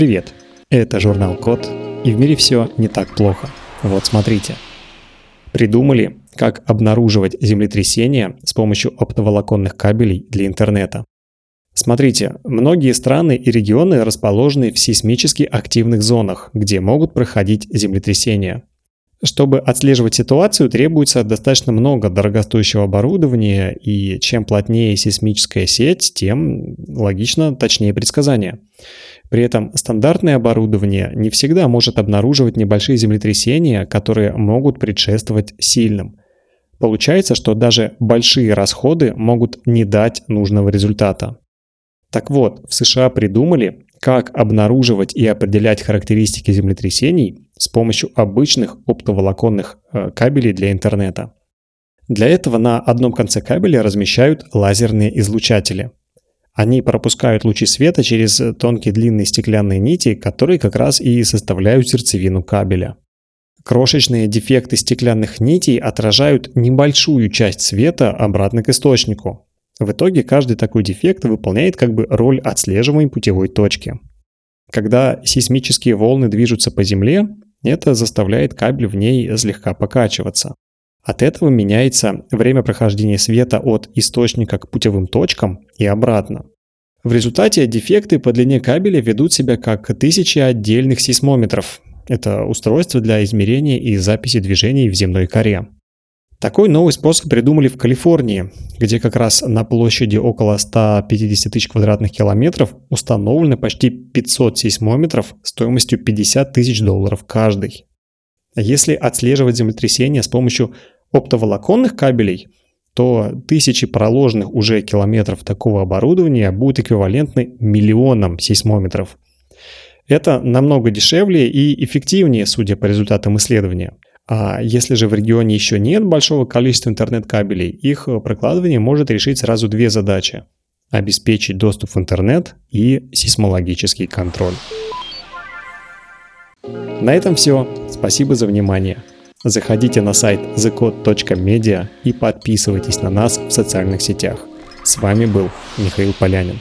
Привет! Это журнал Код, и в мире все не так плохо. Вот смотрите. Придумали, как обнаруживать землетрясения с помощью оптоволоконных кабелей для интернета. Смотрите, многие страны и регионы расположены в сейсмически активных зонах, где могут проходить землетрясения. Чтобы отслеживать ситуацию, требуется достаточно много дорогостоящего оборудования, и чем плотнее сейсмическая сеть, тем логично точнее предсказания. При этом стандартное оборудование не всегда может обнаруживать небольшие землетрясения, которые могут предшествовать сильным. Получается, что даже большие расходы могут не дать нужного результата. Так вот, в США придумали, как обнаруживать и определять характеристики землетрясений с помощью обычных оптоволоконных э, кабелей для интернета. Для этого на одном конце кабеля размещают лазерные излучатели. Они пропускают лучи света через тонкие длинные стеклянные нити, которые как раз и составляют сердцевину кабеля. Крошечные дефекты стеклянных нитей отражают небольшую часть света обратно к источнику. В итоге каждый такой дефект выполняет как бы роль отслеживаемой путевой точки. Когда сейсмические волны движутся по Земле, это заставляет кабель в ней слегка покачиваться. От этого меняется время прохождения света от источника к путевым точкам и обратно. В результате дефекты по длине кабеля ведут себя как тысячи отдельных сейсмометров. Это устройство для измерения и записи движений в земной коре. Такой новый способ придумали в Калифорнии, где как раз на площади около 150 тысяч квадратных километров установлены почти 500 сейсмометров стоимостью 50 тысяч долларов каждый. Если отслеживать землетрясения с помощью оптоволоконных кабелей, то тысячи проложенных уже километров такого оборудования будут эквивалентны миллионам сейсмометров. Это намного дешевле и эффективнее, судя по результатам исследования – если же в регионе еще нет большого количества интернет-кабелей, их прокладывание может решить сразу две задачи. Обеспечить доступ в интернет и сейсмологический контроль. На этом все. Спасибо за внимание. Заходите на сайт thecode.media и подписывайтесь на нас в социальных сетях. С вами был Михаил Полянин.